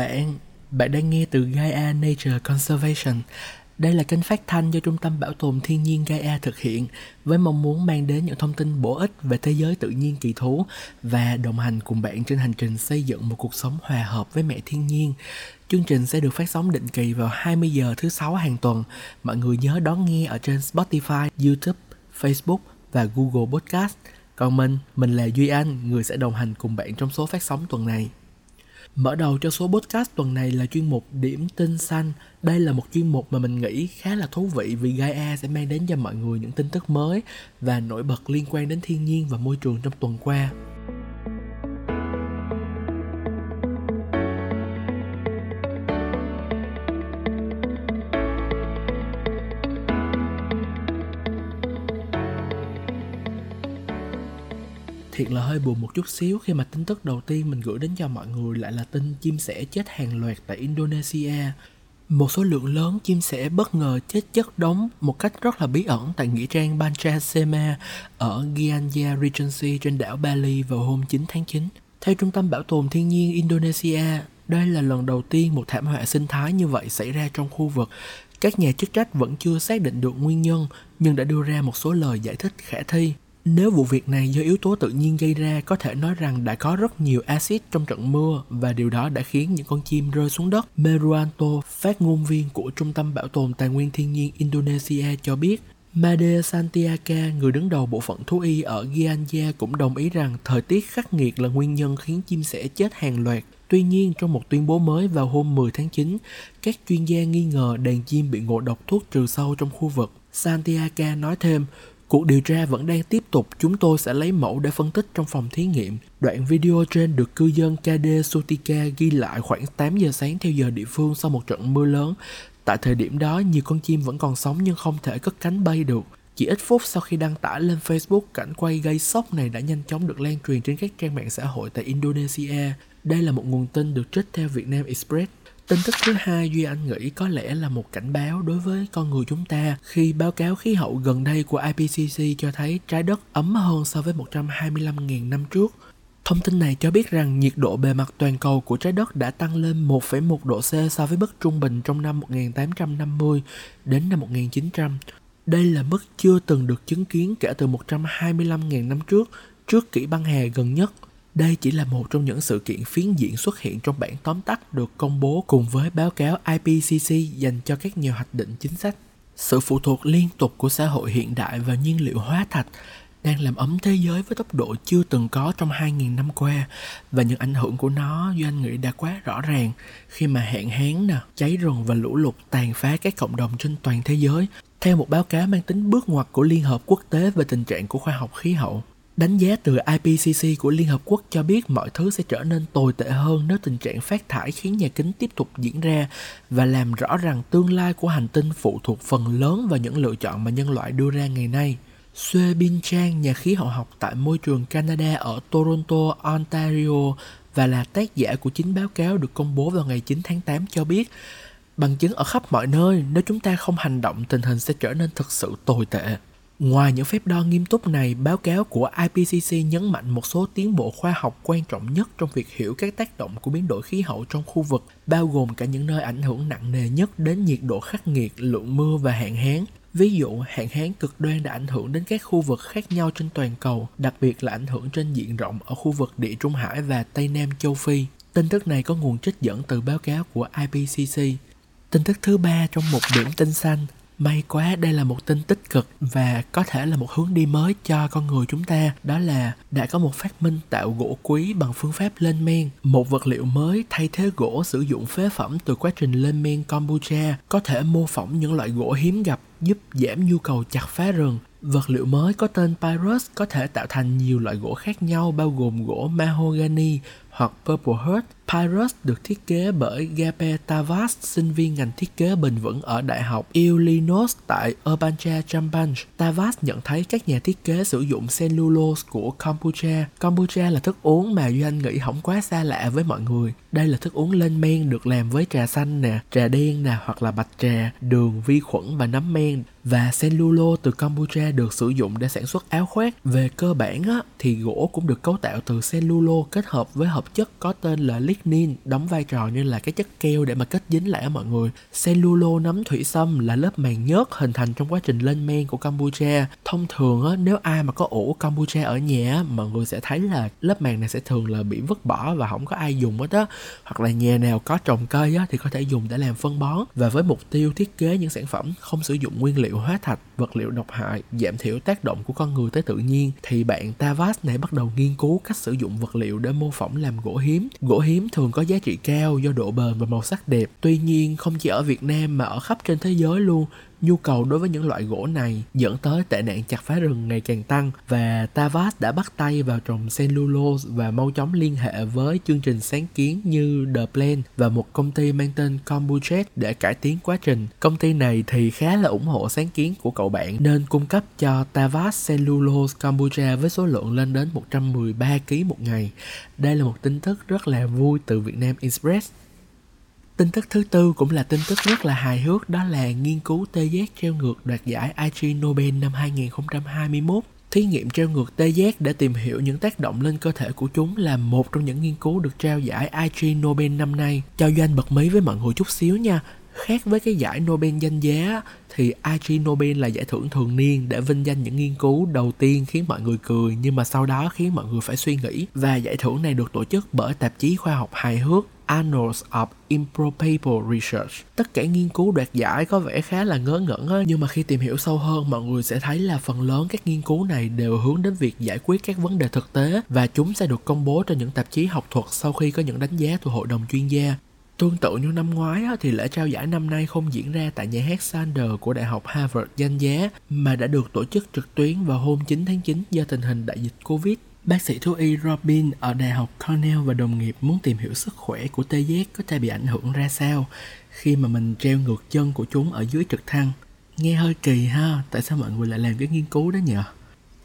bạn, bạn đang nghe từ Gaia Nature Conservation. Đây là kênh phát thanh do Trung tâm Bảo tồn Thiên nhiên Gaia thực hiện với mong muốn mang đến những thông tin bổ ích về thế giới tự nhiên kỳ thú và đồng hành cùng bạn trên hành trình xây dựng một cuộc sống hòa hợp với mẹ thiên nhiên. Chương trình sẽ được phát sóng định kỳ vào 20 giờ thứ sáu hàng tuần. Mọi người nhớ đón nghe ở trên Spotify, YouTube, Facebook và Google Podcast. Còn mình, mình là Duy Anh, người sẽ đồng hành cùng bạn trong số phát sóng tuần này. Mở đầu cho số podcast tuần này là chuyên mục Điểm tin xanh. Đây là một chuyên mục mà mình nghĩ khá là thú vị vì Gaia sẽ mang đến cho mọi người những tin tức mới và nổi bật liên quan đến thiên nhiên và môi trường trong tuần qua. Hơi buồn một chút xíu khi mà tin tức đầu tiên mình gửi đến cho mọi người lại là tin chim sẻ chết hàng loạt tại Indonesia. Một số lượng lớn chim sẻ bất ngờ chết chất đống một cách rất là bí ẩn tại nghĩa trang Bancha Sema ở Gianja Regency trên đảo Bali vào hôm 9 tháng 9. Theo Trung tâm Bảo tồn Thiên nhiên Indonesia, đây là lần đầu tiên một thảm họa sinh thái như vậy xảy ra trong khu vực. Các nhà chức trách vẫn chưa xác định được nguyên nhân nhưng đã đưa ra một số lời giải thích khả thi. Nếu vụ việc này do yếu tố tự nhiên gây ra, có thể nói rằng đã có rất nhiều axit trong trận mưa và điều đó đã khiến những con chim rơi xuống đất. Meruanto, phát ngôn viên của Trung tâm Bảo tồn Tài nguyên Thiên nhiên Indonesia cho biết, Made Santiaka, người đứng đầu bộ phận thú y ở Gianya cũng đồng ý rằng thời tiết khắc nghiệt là nguyên nhân khiến chim sẻ chết hàng loạt. Tuy nhiên, trong một tuyên bố mới vào hôm 10 tháng 9, các chuyên gia nghi ngờ đàn chim bị ngộ độc thuốc trừ sâu trong khu vực. Santiago nói thêm, Cuộc điều tra vẫn đang tiếp tục, chúng tôi sẽ lấy mẫu để phân tích trong phòng thí nghiệm. Đoạn video trên được cư dân KD Sutika ghi lại khoảng 8 giờ sáng theo giờ địa phương sau một trận mưa lớn. Tại thời điểm đó, nhiều con chim vẫn còn sống nhưng không thể cất cánh bay được. Chỉ ít phút sau khi đăng tải lên Facebook, cảnh quay gây sốc này đã nhanh chóng được lan truyền trên các trang mạng xã hội tại Indonesia. Đây là một nguồn tin được trích theo Vietnam Express. Tin tức thứ hai Duy Anh nghĩ có lẽ là một cảnh báo đối với con người chúng ta khi báo cáo khí hậu gần đây của IPCC cho thấy trái đất ấm hơn so với 125.000 năm trước. Thông tin này cho biết rằng nhiệt độ bề mặt toàn cầu của trái đất đã tăng lên 1,1 độ C so với mức trung bình trong năm 1850 đến năm 1900. Đây là mức chưa từng được chứng kiến kể từ 125.000 năm trước, trước kỷ băng hà gần nhất – đây chỉ là một trong những sự kiện phiến diện xuất hiện trong bản tóm tắt được công bố cùng với báo cáo IPCC dành cho các nhà hoạch định chính sách. Sự phụ thuộc liên tục của xã hội hiện đại vào nhiên liệu hóa thạch đang làm ấm thế giới với tốc độ chưa từng có trong 2.000 năm qua và những ảnh hưởng của nó do anh nghĩ đã quá rõ ràng khi mà hạn hán nè, cháy rừng và lũ lụt tàn phá các cộng đồng trên toàn thế giới theo một báo cáo mang tính bước ngoặt của Liên Hợp Quốc tế về tình trạng của khoa học khí hậu. Đánh giá từ IPCC của Liên Hợp Quốc cho biết mọi thứ sẽ trở nên tồi tệ hơn nếu tình trạng phát thải khiến nhà kính tiếp tục diễn ra và làm rõ rằng tương lai của hành tinh phụ thuộc phần lớn vào những lựa chọn mà nhân loại đưa ra ngày nay. Sue Bin Chang, nhà khí hậu học tại môi trường Canada ở Toronto, Ontario và là tác giả của chính báo cáo được công bố vào ngày 9 tháng 8 cho biết bằng chứng ở khắp mọi nơi nếu chúng ta không hành động tình hình sẽ trở nên thực sự tồi tệ Ngoài những phép đo nghiêm túc này, báo cáo của IPCC nhấn mạnh một số tiến bộ khoa học quan trọng nhất trong việc hiểu các tác động của biến đổi khí hậu trong khu vực, bao gồm cả những nơi ảnh hưởng nặng nề nhất đến nhiệt độ khắc nghiệt, lượng mưa và hạn hán. Ví dụ, hạn hán cực đoan đã ảnh hưởng đến các khu vực khác nhau trên toàn cầu, đặc biệt là ảnh hưởng trên diện rộng ở khu vực Địa Trung Hải và Tây Nam châu Phi. Tin tức này có nguồn trích dẫn từ báo cáo của IPCC. Tin tức thứ ba trong một điểm tin xanh may quá đây là một tin tích cực và có thể là một hướng đi mới cho con người chúng ta. Đó là đã có một phát minh tạo gỗ quý bằng phương pháp lên men, một vật liệu mới thay thế gỗ sử dụng phế phẩm từ quá trình lên men kombucha có thể mô phỏng những loại gỗ hiếm gặp, giúp giảm nhu cầu chặt phá rừng. Vật liệu mới có tên Pyrus có thể tạo thành nhiều loại gỗ khác nhau, bao gồm gỗ mahogany hoặc Purple Heart Pyrus được thiết kế bởi Gabe Tavas, sinh viên ngành thiết kế bền vững ở Đại học Illinois tại Urbancha Champagne. Tavas nhận thấy các nhà thiết kế sử dụng cellulose của kombucha. Kombucha là thức uống mà doanh nghĩ không quá xa lạ với mọi người. Đây là thức uống lên men được làm với trà xanh nè, trà đen nè hoặc là bạch trà, đường, vi khuẩn và nấm men và cellulose từ kombucha được sử dụng để sản xuất áo khoác. Về cơ bản á, thì gỗ cũng được cấu tạo từ cellulose kết hợp với hợp hợp chất có tên là lignin đóng vai trò như là cái chất keo để mà kết dính lại ở mọi người. Cellulo nấm thủy sâm là lớp màng nhớt hình thành trong quá trình lên men của Campuchia. Thông thường á, nếu ai mà có ủ Campuchia ở nhà mọi người sẽ thấy là lớp màng này sẽ thường là bị vứt bỏ và không có ai dùng hết á. Hoặc là nhà nào có trồng cây á, thì có thể dùng để làm phân bón và với mục tiêu thiết kế những sản phẩm không sử dụng nguyên liệu hóa thạch, vật liệu độc hại, giảm thiểu tác động của con người tới tự nhiên thì bạn Tavas này bắt đầu nghiên cứu cách sử dụng vật liệu để mô phỏng làm gỗ hiếm. Gỗ hiếm thường có giá trị cao do độ bền và màu sắc đẹp. Tuy nhiên không chỉ ở Việt Nam mà ở khắp trên thế giới luôn, nhu cầu đối với những loại gỗ này dẫn tới tệ nạn chặt phá rừng ngày càng tăng và Tavas đã bắt tay vào trồng cellulose và mau chóng liên hệ với chương trình sáng kiến như The Plan và một công ty mang tên Kombuchet để cải tiến quá trình. Công ty này thì khá là ủng hộ sáng kiến của cậu bạn, nên cung cấp cho Tavas Cellulose Kombucha với số lượng lên đến 113 kg một ngày. Đây là một tin tức rất là vui từ Việt Nam Express. Tin tức thứ tư cũng là tin tức rất là hài hước, đó là nghiên cứu tê giác treo ngược đoạt giải IG Nobel năm 2021. Thí nghiệm treo ngược tê giác để tìm hiểu những tác động lên cơ thể của chúng là một trong những nghiên cứu được trao giải IG Nobel năm nay. Cho Doanh bật mí với mọi người chút xíu nha. Khác với cái giải Nobel danh giá, thì IG Nobel là giải thưởng thường niên để vinh danh những nghiên cứu đầu tiên khiến mọi người cười, nhưng mà sau đó khiến mọi người phải suy nghĩ và giải thưởng này được tổ chức bởi tạp chí khoa học hài hước Annals of Improbable Research. Tất cả nghiên cứu đoạt giải có vẻ khá là ngớ ngẩn á, nhưng mà khi tìm hiểu sâu hơn mọi người sẽ thấy là phần lớn các nghiên cứu này đều hướng đến việc giải quyết các vấn đề thực tế và chúng sẽ được công bố trên những tạp chí học thuật sau khi có những đánh giá từ hội đồng chuyên gia. Tương tự như năm ngoái thì lễ trao giải năm nay không diễn ra tại nhà hát Sanders của Đại học Harvard danh giá mà đã được tổ chức trực tuyến vào hôm 9 tháng 9 do tình hình đại dịch Covid. Bác sĩ thú y Robin ở Đại học Cornell và đồng nghiệp muốn tìm hiểu sức khỏe của tê giác có thể bị ảnh hưởng ra sao khi mà mình treo ngược chân của chúng ở dưới trực thăng. Nghe hơi kỳ ha, tại sao mọi người lại làm cái nghiên cứu đó nhỉ?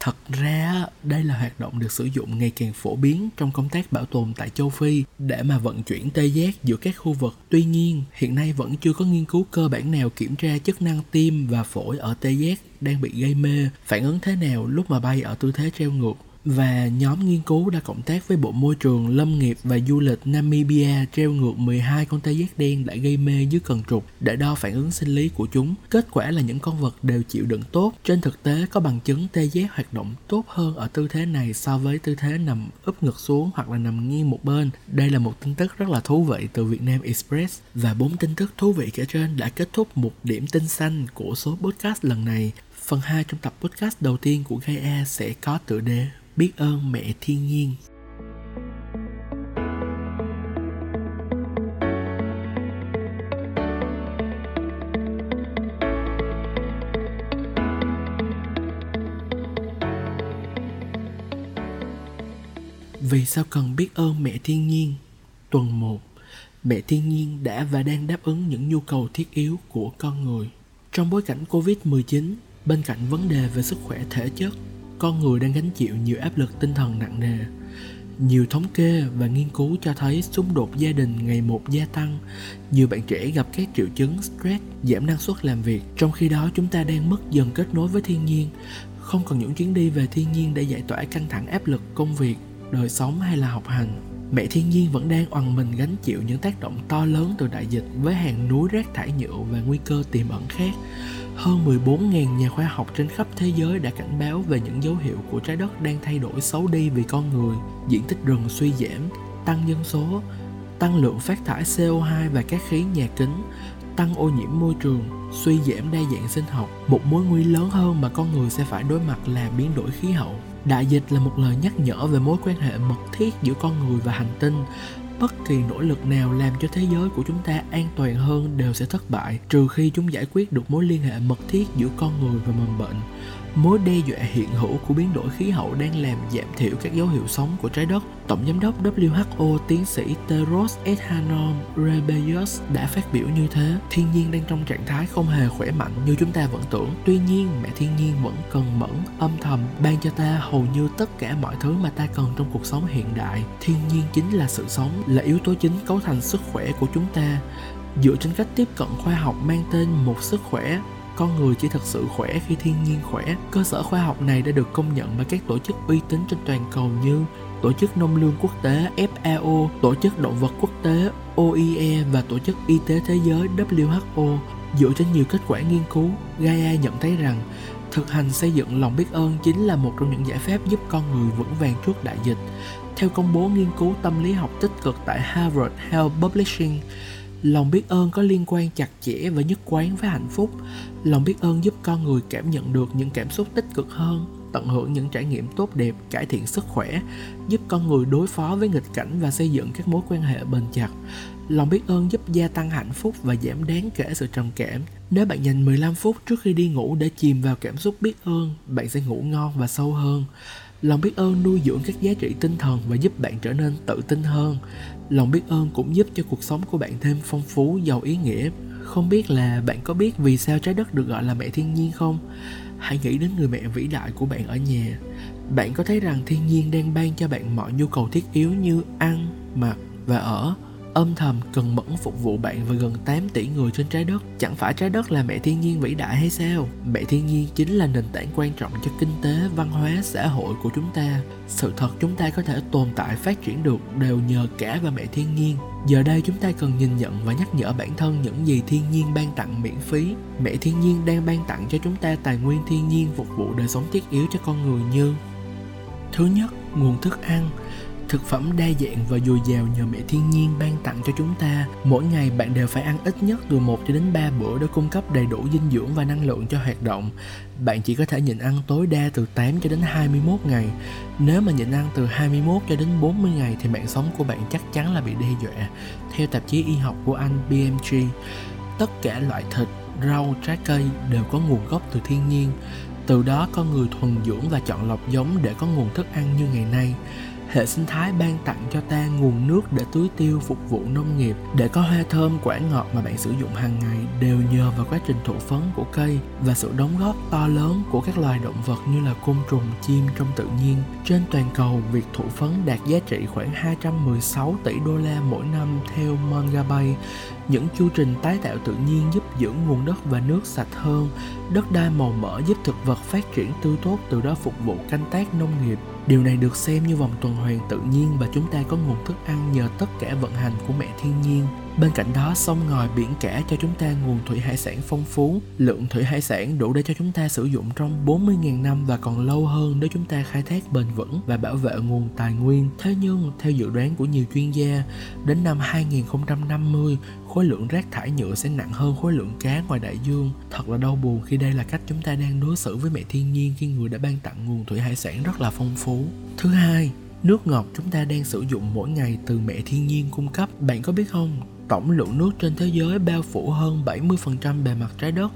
Thật ra đây là hoạt động được sử dụng ngày càng phổ biến trong công tác bảo tồn tại châu Phi để mà vận chuyển tê giác giữa các khu vực. Tuy nhiên, hiện nay vẫn chưa có nghiên cứu cơ bản nào kiểm tra chức năng tim và phổi ở tê giác đang bị gây mê, phản ứng thế nào lúc mà bay ở tư thế treo ngược và nhóm nghiên cứu đã cộng tác với Bộ Môi trường, Lâm nghiệp và Du lịch Namibia treo ngược 12 con tê giác đen đã gây mê dưới cần trục để đo phản ứng sinh lý của chúng. Kết quả là những con vật đều chịu đựng tốt. Trên thực tế có bằng chứng tê giác hoạt động tốt hơn ở tư thế này so với tư thế nằm úp ngực xuống hoặc là nằm nghiêng một bên. Đây là một tin tức rất là thú vị từ Việt Nam Express và bốn tin tức thú vị kể trên đã kết thúc một điểm tin xanh của số podcast lần này. Phần 2 trong tập podcast đầu tiên của Gaia sẽ có tựa đề biết ơn mẹ thiên nhiên Vì sao cần biết ơn mẹ thiên nhiên? Tuần 1 Mẹ thiên nhiên đã và đang đáp ứng những nhu cầu thiết yếu của con người. Trong bối cảnh Covid-19, bên cạnh vấn đề về sức khỏe thể chất, con người đang gánh chịu nhiều áp lực tinh thần nặng nề. Nhiều thống kê và nghiên cứu cho thấy xung đột gia đình ngày một gia tăng. Nhiều bạn trẻ gặp các triệu chứng stress, giảm năng suất làm việc, trong khi đó chúng ta đang mất dần kết nối với thiên nhiên. Không còn những chuyến đi về thiên nhiên để giải tỏa căng thẳng áp lực công việc, đời sống hay là học hành. Mẹ thiên nhiên vẫn đang oằn mình gánh chịu những tác động to lớn từ đại dịch với hàng núi rác thải nhựa và nguy cơ tiềm ẩn khác hơn 14.000 nhà khoa học trên khắp thế giới đã cảnh báo về những dấu hiệu của trái đất đang thay đổi xấu đi vì con người, diện tích rừng suy giảm, tăng dân số, tăng lượng phát thải CO2 và các khí nhà kính, tăng ô nhiễm môi trường, suy giảm đa dạng sinh học. Một mối nguy lớn hơn mà con người sẽ phải đối mặt là biến đổi khí hậu. Đại dịch là một lời nhắc nhở về mối quan hệ mật thiết giữa con người và hành tinh bất kỳ nỗ lực nào làm cho thế giới của chúng ta an toàn hơn đều sẽ thất bại, trừ khi chúng giải quyết được mối liên hệ mật thiết giữa con người và mầm bệnh mối đe dọa hiện hữu của biến đổi khí hậu đang làm giảm thiểu các dấu hiệu sống của trái đất. Tổng giám đốc WHO tiến sĩ Teros Adhanom Ghebreyesus đã phát biểu như thế. Thiên nhiên đang trong trạng thái không hề khỏe mạnh như chúng ta vẫn tưởng. Tuy nhiên, mẹ thiên nhiên vẫn cần mẫn, âm thầm ban cho ta hầu như tất cả mọi thứ mà ta cần trong cuộc sống hiện đại. Thiên nhiên chính là sự sống, là yếu tố chính cấu thành sức khỏe của chúng ta. Dựa trên cách tiếp cận khoa học mang tên một sức khỏe con người chỉ thật sự khỏe khi thiên nhiên khỏe. Cơ sở khoa học này đã được công nhận bởi các tổ chức uy tín trên toàn cầu như Tổ chức Nông lương Quốc tế FAO, Tổ chức Động vật Quốc tế OIE và Tổ chức Y tế Thế giới WHO. Dựa trên nhiều kết quả nghiên cứu, Gaia nhận thấy rằng thực hành xây dựng lòng biết ơn chính là một trong những giải pháp giúp con người vững vàng trước đại dịch. Theo công bố nghiên cứu tâm lý học tích cực tại Harvard Health Publishing, lòng biết ơn có liên quan chặt chẽ và nhất quán với hạnh phúc. Lòng biết ơn giúp con người cảm nhận được những cảm xúc tích cực hơn, tận hưởng những trải nghiệm tốt đẹp, cải thiện sức khỏe, giúp con người đối phó với nghịch cảnh và xây dựng các mối quan hệ bền chặt. Lòng biết ơn giúp gia tăng hạnh phúc và giảm đáng kể sự trầm cảm. Nếu bạn dành 15 phút trước khi đi ngủ để chìm vào cảm xúc biết ơn, bạn sẽ ngủ ngon và sâu hơn lòng biết ơn nuôi dưỡng các giá trị tinh thần và giúp bạn trở nên tự tin hơn. Lòng biết ơn cũng giúp cho cuộc sống của bạn thêm phong phú, giàu ý nghĩa. Không biết là bạn có biết vì sao trái đất được gọi là mẹ thiên nhiên không? Hãy nghĩ đến người mẹ vĩ đại của bạn ở nhà. Bạn có thấy rằng thiên nhiên đang ban cho bạn mọi nhu cầu thiết yếu như ăn, mặc và ở âm thầm cần mẫn phục vụ bạn và gần 8 tỷ người trên trái đất. Chẳng phải trái đất là mẹ thiên nhiên vĩ đại hay sao? Mẹ thiên nhiên chính là nền tảng quan trọng cho kinh tế, văn hóa, xã hội của chúng ta. Sự thật chúng ta có thể tồn tại phát triển được đều nhờ cả và mẹ thiên nhiên. Giờ đây chúng ta cần nhìn nhận và nhắc nhở bản thân những gì thiên nhiên ban tặng miễn phí. Mẹ thiên nhiên đang ban tặng cho chúng ta tài nguyên thiên nhiên phục vụ đời sống thiết yếu cho con người như Thứ nhất, nguồn thức ăn thực phẩm đa dạng và dồi dào nhờ mẹ thiên nhiên ban tặng cho chúng ta. Mỗi ngày bạn đều phải ăn ít nhất từ 1 cho đến 3 bữa để cung cấp đầy đủ dinh dưỡng và năng lượng cho hoạt động. Bạn chỉ có thể nhịn ăn tối đa từ 8 cho đến 21 ngày. Nếu mà nhịn ăn từ 21 cho đến 40 ngày thì mạng sống của bạn chắc chắn là bị đe dọa. Theo tạp chí y học của Anh BMG, tất cả loại thịt, rau, trái cây đều có nguồn gốc từ thiên nhiên. Từ đó con người thuần dưỡng và chọn lọc giống để có nguồn thức ăn như ngày nay hệ sinh thái ban tặng cho ta nguồn nước để tưới tiêu phục vụ nông nghiệp để có hoa thơm quả ngọt mà bạn sử dụng hàng ngày đều nhờ vào quá trình thụ phấn của cây và sự đóng góp to lớn của các loài động vật như là côn trùng, chim trong tự nhiên. Trên toàn cầu, việc thụ phấn đạt giá trị khoảng 216 tỷ đô la mỗi năm theo Mongabay. Những chu trình tái tạo tự nhiên giúp giữ nguồn đất và nước sạch hơn, đất đai màu mỡ giúp thực vật phát triển tươi tốt từ đó phục vụ canh tác nông nghiệp Điều này được xem như vòng tuần hoàn tự nhiên và chúng ta có nguồn thức ăn nhờ tất cả vận hành của mẹ thiên nhiên. Bên cạnh đó, sông ngòi biển cả cho chúng ta nguồn thủy hải sản phong phú. Lượng thủy hải sản đủ để cho chúng ta sử dụng trong 40.000 năm và còn lâu hơn nếu chúng ta khai thác bền vững và bảo vệ nguồn tài nguyên. Thế nhưng, theo dự đoán của nhiều chuyên gia, đến năm 2050, khối lượng rác thải nhựa sẽ nặng hơn khối lượng cá ngoài đại dương. Thật là đau buồn khi đây là cách chúng ta đang đối xử với mẹ thiên nhiên khi người đã ban tặng nguồn thủy hải sản rất là phong phú. Thứ hai, nước ngọt chúng ta đang sử dụng mỗi ngày từ mẹ thiên nhiên cung cấp. Bạn có biết không, tổng lượng nước trên thế giới bao phủ hơn 70% bề mặt trái đất,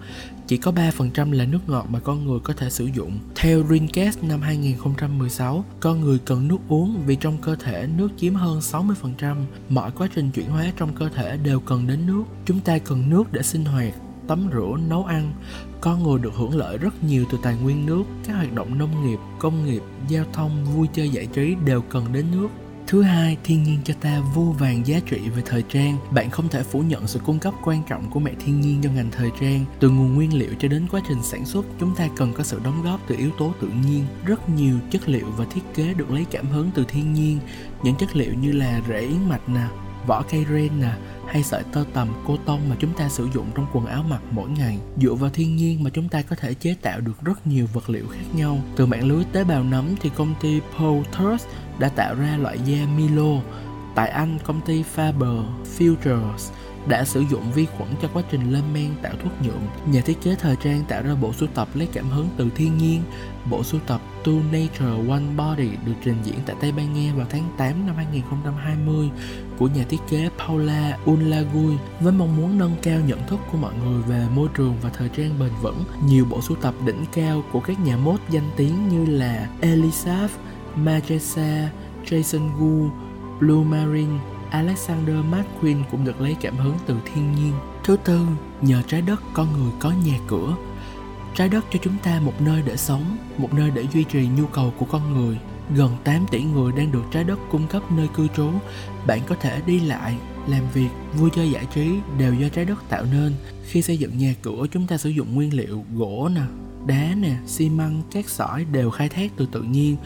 chỉ có 3% là nước ngọt mà con người có thể sử dụng. Theo Dreamcast năm 2016, con người cần nước uống vì trong cơ thể nước chiếm hơn 60%. Mọi quá trình chuyển hóa trong cơ thể đều cần đến nước. Chúng ta cần nước để sinh hoạt, tắm rửa, nấu ăn. Con người được hưởng lợi rất nhiều từ tài nguyên nước, các hoạt động nông nghiệp, công nghiệp, giao thông, vui chơi giải trí đều cần đến nước. Thứ hai, thiên nhiên cho ta vô vàng giá trị về thời trang. Bạn không thể phủ nhận sự cung cấp quan trọng của mẹ thiên nhiên cho ngành thời trang. Từ nguồn nguyên liệu cho đến quá trình sản xuất, chúng ta cần có sự đóng góp từ yếu tố tự nhiên. Rất nhiều chất liệu và thiết kế được lấy cảm hứng từ thiên nhiên. Những chất liệu như là rễ yến mạch nè, vỏ cây ren nè, hay sợi tơ tằm cô tông mà chúng ta sử dụng trong quần áo mặc mỗi ngày. Dựa vào thiên nhiên mà chúng ta có thể chế tạo được rất nhiều vật liệu khác nhau. Từ mạng lưới tế bào nấm thì công ty Paul đã tạo ra loại da Milo. Tại Anh, công ty Faber Futures đã sử dụng vi khuẩn cho quá trình lên men tạo thuốc nhuộm. Nhà thiết kế thời trang tạo ra bộ sưu tập lấy cảm hứng từ thiên nhiên. Bộ sưu tập Two Nature One Body được trình diễn tại Tây Ban Nha vào tháng 8 năm 2020 của nhà thiết kế Paula Unlagui với mong muốn nâng cao nhận thức của mọi người về môi trường và thời trang bền vững. Nhiều bộ sưu tập đỉnh cao của các nhà mốt danh tiếng như là Elisaf, Majesa, Jason Wu, Blue Marine, Alexander McQueen cũng được lấy cảm hứng từ thiên nhiên. Thứ tư, nhờ trái đất con người có nhà cửa. Trái đất cho chúng ta một nơi để sống, một nơi để duy trì nhu cầu của con người. Gần 8 tỷ người đang được trái đất cung cấp nơi cư trú. Bạn có thể đi lại, làm việc, vui chơi giải trí đều do trái đất tạo nên. Khi xây dựng nhà cửa chúng ta sử dụng nguyên liệu gỗ nè, đá nè, xi măng, cát sỏi đều khai thác từ tự nhiên.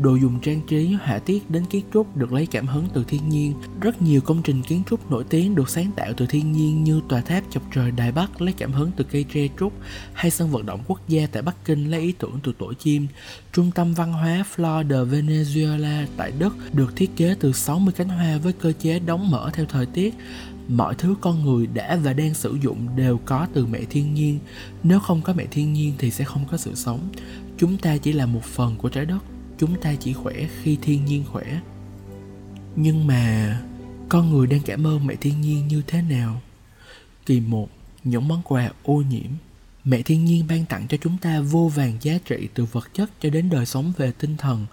Đồ dùng trang trí, họa tiết đến kiến trúc được lấy cảm hứng từ thiên nhiên. Rất nhiều công trình kiến trúc nổi tiếng được sáng tạo từ thiên nhiên như tòa tháp chọc trời Đài Bắc lấy cảm hứng từ cây tre trúc hay sân vận động quốc gia tại Bắc Kinh lấy ý tưởng từ tổ chim. Trung tâm văn hóa Flor de Venezuela tại Đức được thiết kế từ 60 cánh hoa với cơ chế đóng mở theo thời tiết mọi thứ con người đã và đang sử dụng đều có từ mẹ thiên nhiên. Nếu không có mẹ thiên nhiên thì sẽ không có sự sống. Chúng ta chỉ là một phần của trái đất. Chúng ta chỉ khỏe khi thiên nhiên khỏe. Nhưng mà, con người đang cảm ơn mẹ thiên nhiên như thế nào? Kỳ một, những món quà ô nhiễm. Mẹ thiên nhiên ban tặng cho chúng ta vô vàng giá trị từ vật chất cho đến đời sống về tinh thần.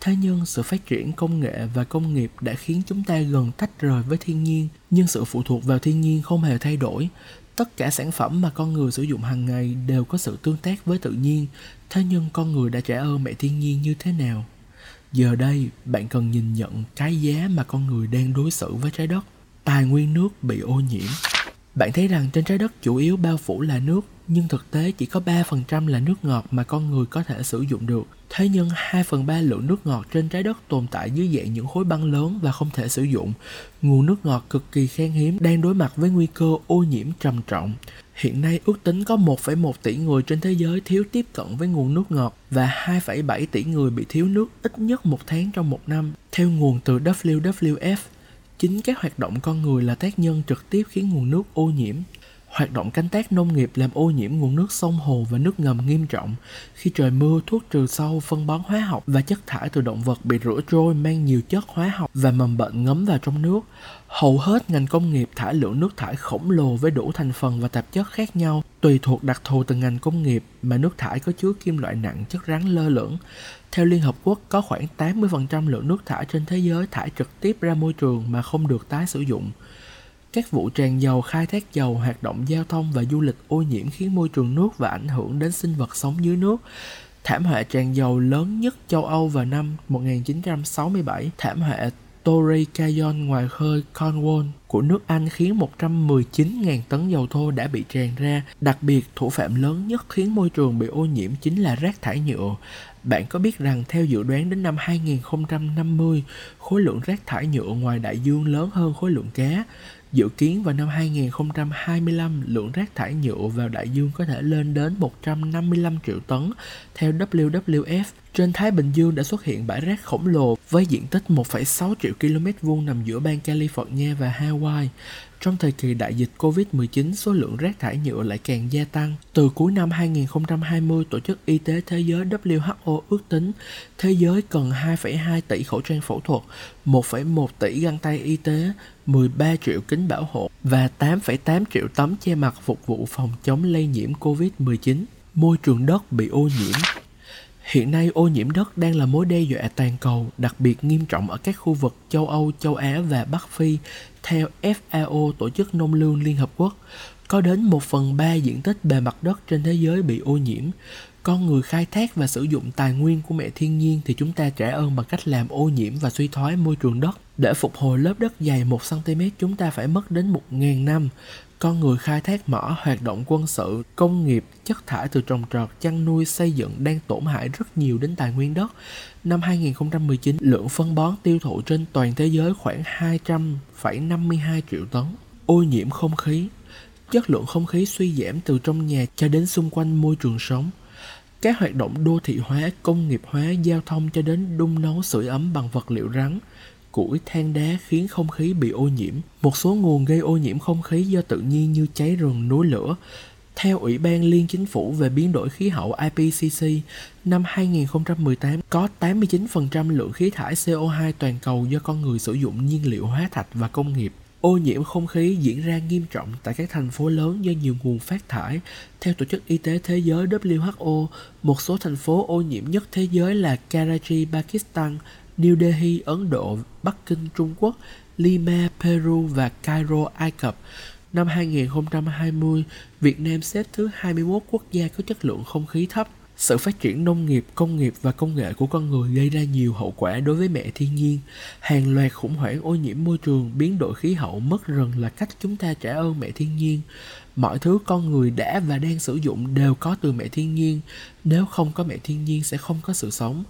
Thế nhưng sự phát triển công nghệ và công nghiệp đã khiến chúng ta gần tách rời với thiên nhiên, nhưng sự phụ thuộc vào thiên nhiên không hề thay đổi. Tất cả sản phẩm mà con người sử dụng hàng ngày đều có sự tương tác với tự nhiên, thế nhưng con người đã trả ơn mẹ thiên nhiên như thế nào? Giờ đây, bạn cần nhìn nhận cái giá mà con người đang đối xử với trái đất. Tài nguyên nước bị ô nhiễm. Bạn thấy rằng trên trái đất chủ yếu bao phủ là nước, nhưng thực tế chỉ có 3% là nước ngọt mà con người có thể sử dụng được. Thế nhưng 2 phần 3 lượng nước ngọt trên trái đất tồn tại dưới dạng những khối băng lớn và không thể sử dụng. Nguồn nước ngọt cực kỳ khan hiếm đang đối mặt với nguy cơ ô nhiễm trầm trọng. Hiện nay ước tính có 1,1 tỷ người trên thế giới thiếu tiếp cận với nguồn nước ngọt và 2,7 tỷ người bị thiếu nước ít nhất một tháng trong một năm. Theo nguồn từ WWF, chính các hoạt động con người là tác nhân trực tiếp khiến nguồn nước ô nhiễm. Hoạt động canh tác nông nghiệp làm ô nhiễm nguồn nước sông hồ và nước ngầm nghiêm trọng. Khi trời mưa, thuốc trừ sâu, phân bón hóa học và chất thải từ động vật bị rửa trôi mang nhiều chất hóa học và mầm bệnh ngấm vào trong nước. Hầu hết ngành công nghiệp thải lượng nước thải khổng lồ với đủ thành phần và tạp chất khác nhau, tùy thuộc đặc thù từng ngành công nghiệp mà nước thải có chứa kim loại nặng chất rắn lơ lửng. Theo Liên Hợp Quốc, có khoảng 80% lượng nước thải trên thế giới thải trực tiếp ra môi trường mà không được tái sử dụng. Các vụ tràn dầu, khai thác dầu, hoạt động giao thông và du lịch ô nhiễm khiến môi trường nước và ảnh hưởng đến sinh vật sống dưới nước. Thảm họa tràn dầu lớn nhất châu Âu vào năm 1967, thảm họa Torrey Canyon ngoài khơi Cornwall của nước Anh khiến 119.000 tấn dầu thô đã bị tràn ra. Đặc biệt, thủ phạm lớn nhất khiến môi trường bị ô nhiễm chính là rác thải nhựa. Bạn có biết rằng theo dự đoán đến năm 2050, khối lượng rác thải nhựa ngoài đại dương lớn hơn khối lượng cá. Dự kiến vào năm 2025, lượng rác thải nhựa vào đại dương có thể lên đến 155 triệu tấn. Theo WWF, trên Thái Bình Dương đã xuất hiện bãi rác khổng lồ với diện tích 1,6 triệu km vuông nằm giữa bang California và Hawaii. Trong thời kỳ đại dịch Covid-19, số lượng rác thải nhựa lại càng gia tăng. Từ cuối năm 2020, Tổ chức Y tế Thế giới WHO ước tính thế giới cần 2,2 tỷ khẩu trang phẫu thuật, 1,1 tỷ găng tay y tế, 13 triệu kính bảo hộ và 8,8 triệu tấm che mặt phục vụ phòng chống lây nhiễm Covid-19. Môi trường đất bị ô nhiễm Hiện nay ô nhiễm đất đang là mối đe dọa toàn cầu, đặc biệt nghiêm trọng ở các khu vực châu Âu, châu Á và Bắc Phi. Theo FAO, Tổ chức Nông lương Liên Hợp Quốc, có đến 1 phần 3 diện tích bề mặt đất trên thế giới bị ô nhiễm. Con người khai thác và sử dụng tài nguyên của mẹ thiên nhiên thì chúng ta trả ơn bằng cách làm ô nhiễm và suy thoái môi trường đất. Để phục hồi lớp đất dày 1cm chúng ta phải mất đến 1.000 năm con người khai thác mỏ, hoạt động quân sự, công nghiệp, chất thải từ trồng trọt, chăn nuôi, xây dựng đang tổn hại rất nhiều đến tài nguyên đất. Năm 2019, lượng phân bón tiêu thụ trên toàn thế giới khoảng 200,52 triệu tấn. Ô nhiễm không khí Chất lượng không khí suy giảm từ trong nhà cho đến xung quanh môi trường sống. Các hoạt động đô thị hóa, công nghiệp hóa, giao thông cho đến đun nấu sưởi ấm bằng vật liệu rắn, củi, than đá khiến không khí bị ô nhiễm. Một số nguồn gây ô nhiễm không khí do tự nhiên như cháy rừng, núi lửa. Theo Ủy ban Liên Chính phủ về biến đổi khí hậu IPCC, năm 2018 có 89% lượng khí thải CO2 toàn cầu do con người sử dụng nhiên liệu hóa thạch và công nghiệp. Ô nhiễm không khí diễn ra nghiêm trọng tại các thành phố lớn do nhiều nguồn phát thải. Theo Tổ chức Y tế Thế giới WHO, một số thành phố ô nhiễm nhất thế giới là Karachi, Pakistan, New Delhi, Ấn Độ, Bắc Kinh, Trung Quốc, Lima, Peru và Cairo, Ai Cập. Năm 2020, Việt Nam xếp thứ 21 quốc gia có chất lượng không khí thấp sự phát triển nông nghiệp, công nghiệp và công nghệ của con người gây ra nhiều hậu quả đối với mẹ thiên nhiên. Hàng loạt khủng hoảng ô nhiễm môi trường, biến đổi khí hậu, mất rừng là cách chúng ta trả ơn mẹ thiên nhiên. Mọi thứ con người đã và đang sử dụng đều có từ mẹ thiên nhiên. Nếu không có mẹ thiên nhiên sẽ không có sự sống.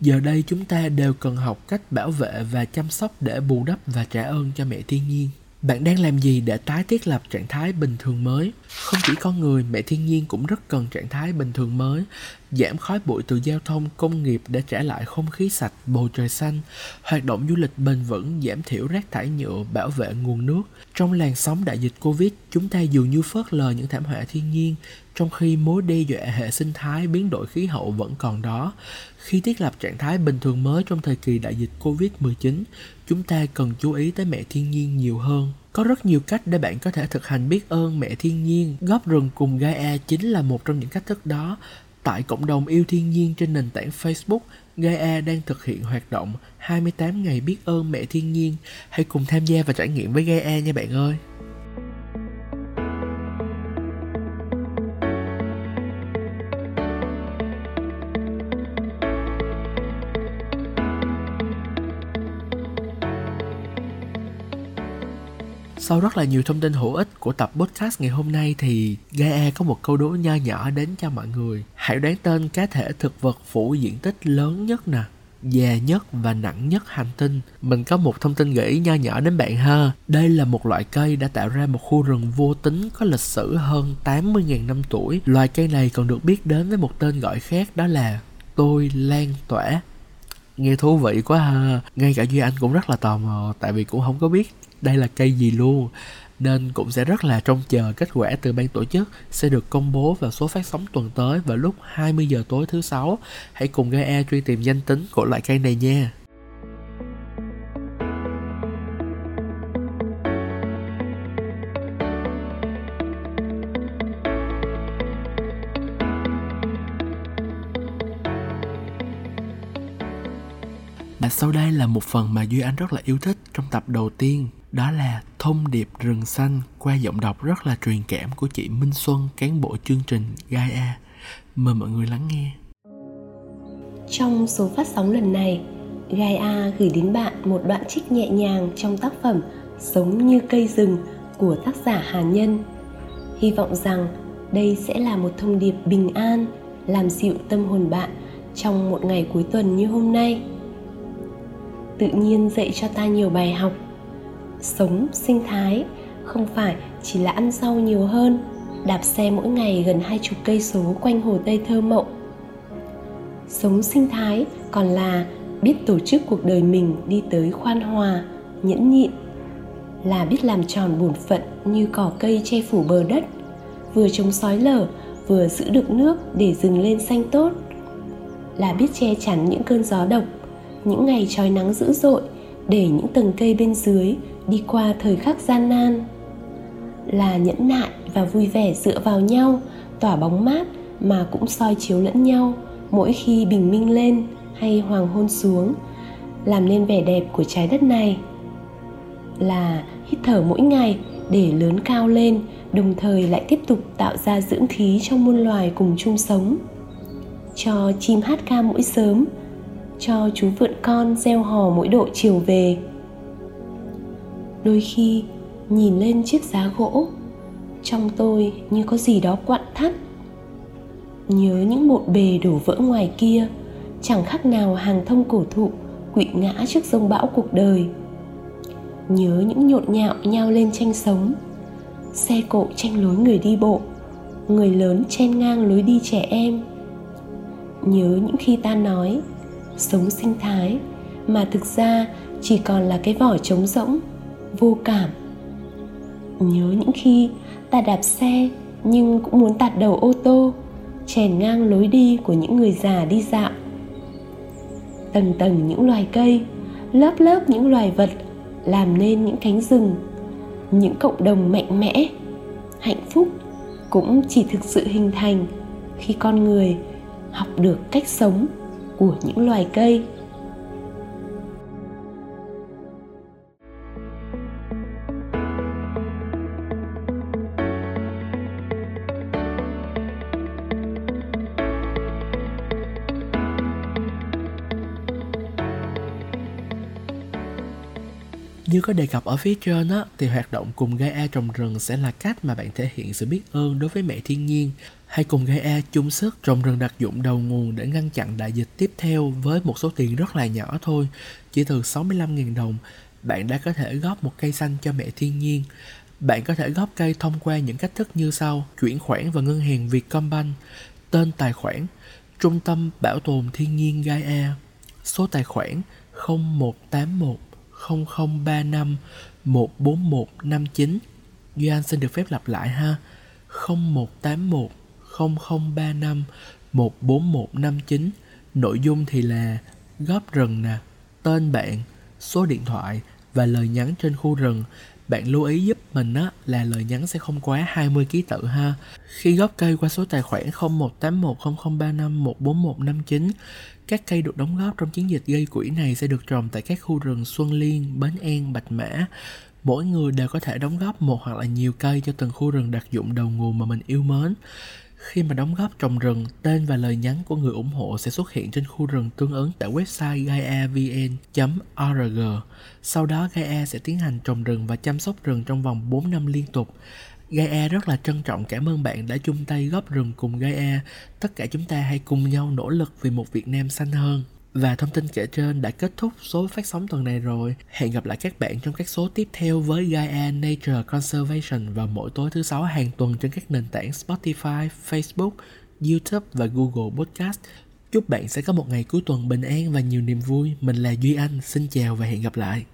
Giờ đây chúng ta đều cần học cách bảo vệ và chăm sóc để bù đắp và trả ơn cho mẹ thiên nhiên. Bạn đang làm gì để tái thiết lập trạng thái bình thường mới? Không chỉ con người, mẹ thiên nhiên cũng rất cần trạng thái bình thường mới. Giảm khói bụi từ giao thông, công nghiệp để trả lại không khí sạch, bầu trời xanh. Hoạt động du lịch bền vững, giảm thiểu rác thải nhựa, bảo vệ nguồn nước. Trong làn sóng đại dịch Covid, chúng ta dường như phớt lờ những thảm họa thiên nhiên, trong khi mối đe dọa hệ sinh thái biến đổi khí hậu vẫn còn đó. Khi thiết lập trạng thái bình thường mới trong thời kỳ đại dịch Covid-19, chúng ta cần chú ý tới mẹ thiên nhiên nhiều hơn. Có rất nhiều cách để bạn có thể thực hành biết ơn mẹ thiên nhiên. Góp rừng cùng Gaia chính là một trong những cách thức đó. Tại cộng đồng yêu thiên nhiên trên nền tảng Facebook, Gaia đang thực hiện hoạt động 28 ngày biết ơn mẹ thiên nhiên. Hãy cùng tham gia và trải nghiệm với Gaia nha bạn ơi. Sau rất là nhiều thông tin hữu ích của tập podcast ngày hôm nay thì Gaia có một câu đố nho nhỏ đến cho mọi người. Hãy đoán tên cá thể thực vật phủ diện tích lớn nhất nè, già nhất và nặng nhất hành tinh. Mình có một thông tin gợi ý nho nhỏ đến bạn ha. Đây là một loại cây đã tạo ra một khu rừng vô tính có lịch sử hơn 80.000 năm tuổi. Loài cây này còn được biết đến với một tên gọi khác, đó là tôi lan tỏa. Nghe thú vị quá ha. Ngay cả Duy Anh cũng rất là tò mò, tại vì cũng không có biết đây là cây gì luôn nên cũng sẽ rất là trông chờ kết quả từ ban tổ chức sẽ được công bố vào số phát sóng tuần tới vào lúc 20 giờ tối thứ sáu. Hãy cùng GE truy tìm danh tính của loại cây này nha. Sau đây là một phần mà Duy Anh rất là yêu thích trong tập đầu tiên đó là thông điệp rừng xanh qua giọng đọc rất là truyền cảm của chị Minh Xuân, cán bộ chương trình Gaia. Mời mọi người lắng nghe. Trong số phát sóng lần này, Gaia gửi đến bạn một đoạn trích nhẹ nhàng trong tác phẩm Sống như cây rừng của tác giả Hà Nhân. Hy vọng rằng đây sẽ là một thông điệp bình an, làm dịu tâm hồn bạn trong một ngày cuối tuần như hôm nay. Tự nhiên dạy cho ta nhiều bài học. Sống, sinh thái không phải chỉ là ăn rau nhiều hơn, đạp xe mỗi ngày gần hai chục cây số quanh hồ tây thơ mộng. Sống, sinh thái còn là biết tổ chức cuộc đời mình đi tới khoan hòa nhẫn nhịn, là biết làm tròn bổn phận như cỏ cây che phủ bờ đất, vừa chống sói lở, vừa giữ được nước để rừng lên xanh tốt, là biết che chắn những cơn gió độc những ngày trói nắng dữ dội, để những tầng cây bên dưới đi qua thời khắc gian nan. Là nhẫn nại và vui vẻ dựa vào nhau, tỏa bóng mát mà cũng soi chiếu lẫn nhau, mỗi khi bình minh lên hay hoàng hôn xuống, làm nên vẻ đẹp của trái đất này. Là hít thở mỗi ngày để lớn cao lên, đồng thời lại tiếp tục tạo ra dưỡng khí cho muôn loài cùng chung sống. Cho chim hát ca mỗi sớm cho chú vượn con gieo hò mỗi độ chiều về. Đôi khi nhìn lên chiếc giá gỗ, trong tôi như có gì đó quặn thắt. Nhớ những bộn bề đổ vỡ ngoài kia, chẳng khác nào hàng thông cổ thụ quỵ ngã trước dông bão cuộc đời. Nhớ những nhộn nhạo nhao lên tranh sống, xe cộ tranh lối người đi bộ, người lớn chen ngang lối đi trẻ em. Nhớ những khi ta nói sống sinh thái, mà thực ra chỉ còn là cái vỏ trống rỗng, vô cảm. Nhớ những khi ta đạp xe nhưng cũng muốn tạt đầu ô tô, chèn ngang lối đi của những người già đi dạo. Tầng tầng những loài cây, lớp lớp những loài vật làm nên những cánh rừng, những cộng đồng mạnh mẽ, hạnh phúc cũng chỉ thực sự hình thành khi con người học được cách sống của những loài cây. Như có đề cập ở phía trên á, thì hoạt động cùng Gaia trồng rừng sẽ là cách mà bạn thể hiện sự biết ơn đối với mẹ thiên nhiên hãy cùng Gaia chung sức trồng rừng đặc dụng đầu nguồn để ngăn chặn đại dịch tiếp theo với một số tiền rất là nhỏ thôi, chỉ từ 65.000 đồng. Bạn đã có thể góp một cây xanh cho mẹ thiên nhiên. Bạn có thể góp cây thông qua những cách thức như sau: chuyển khoản vào ngân hàng Vietcombank, tên tài khoản Trung tâm Bảo tồn Thiên nhiên Gaia, số tài khoản 0181 0035 14159. Duy Anh xin được phép lặp lại ha. 0181 0035 14159. Nội dung thì là góp rừng nè, tên bạn, số điện thoại và lời nhắn trên khu rừng bạn lưu ý giúp mình á là lời nhắn sẽ không quá 20 ký tự ha. Khi góp cây qua số tài khoản 01810035141159, các cây được đóng góp trong chiến dịch gây quỹ này sẽ được trồng tại các khu rừng Xuân Liên, Bến An, Bạch Mã. Mỗi người đều có thể đóng góp một hoặc là nhiều cây cho từng khu rừng đặc dụng đầu nguồn mà mình yêu mến. Khi mà đóng góp trồng rừng, tên và lời nhắn của người ủng hộ sẽ xuất hiện trên khu rừng tương ứng tại website gaiavn.org. Sau đó Gaia sẽ tiến hành trồng rừng và chăm sóc rừng trong vòng 4 năm liên tục. Gaia rất là trân trọng cảm ơn bạn đã chung tay góp rừng cùng Gaia. Tất cả chúng ta hãy cùng nhau nỗ lực vì một Việt Nam xanh hơn. Và thông tin kể trên đã kết thúc số phát sóng tuần này rồi. Hẹn gặp lại các bạn trong các số tiếp theo với Gaia Nature Conservation vào mỗi tối thứ sáu hàng tuần trên các nền tảng Spotify, Facebook, YouTube và Google Podcast. Chúc bạn sẽ có một ngày cuối tuần bình an và nhiều niềm vui. Mình là Duy Anh, xin chào và hẹn gặp lại.